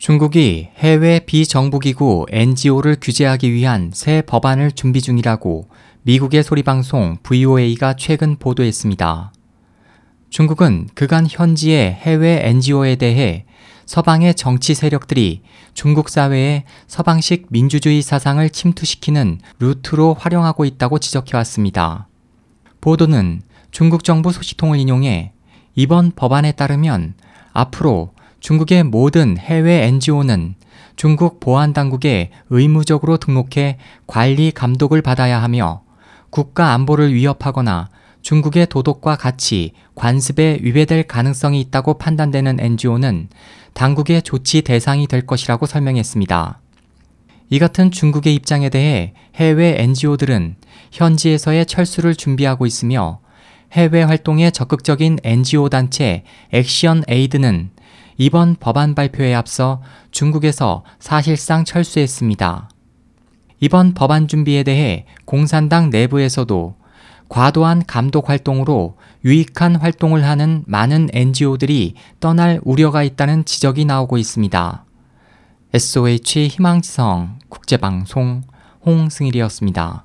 중국이 해외 비정부기구 NGO를 규제하기 위한 새 법안을 준비 중이라고 미국의 소리방송 VOA가 최근 보도했습니다. 중국은 그간 현지의 해외 NGO에 대해 서방의 정치 세력들이 중국 사회에 서방식 민주주의 사상을 침투시키는 루트로 활용하고 있다고 지적해왔습니다. 보도는 중국 정부 소식통을 인용해 이번 법안에 따르면 앞으로 중국의 모든 해외 NGO는 중국 보안당국에 의무적으로 등록해 관리 감독을 받아야 하며 국가 안보를 위협하거나 중국의 도덕과 가치, 관습에 위배될 가능성이 있다고 판단되는 NGO는 당국의 조치 대상이 될 것이라고 설명했습니다. 이 같은 중국의 입장에 대해 해외 NGO들은 현지에서의 철수를 준비하고 있으며 해외 활동에 적극적인 NGO 단체 액션 에이드는 이번 법안 발표에 앞서 중국에서 사실상 철수했습니다. 이번 법안 준비에 대해 공산당 내부에서도 과도한 감독 활동으로 유익한 활동을 하는 많은 NGO들이 떠날 우려가 있다는 지적이 나오고 있습니다. SOH 희망지성 국제방송 홍승일이었습니다.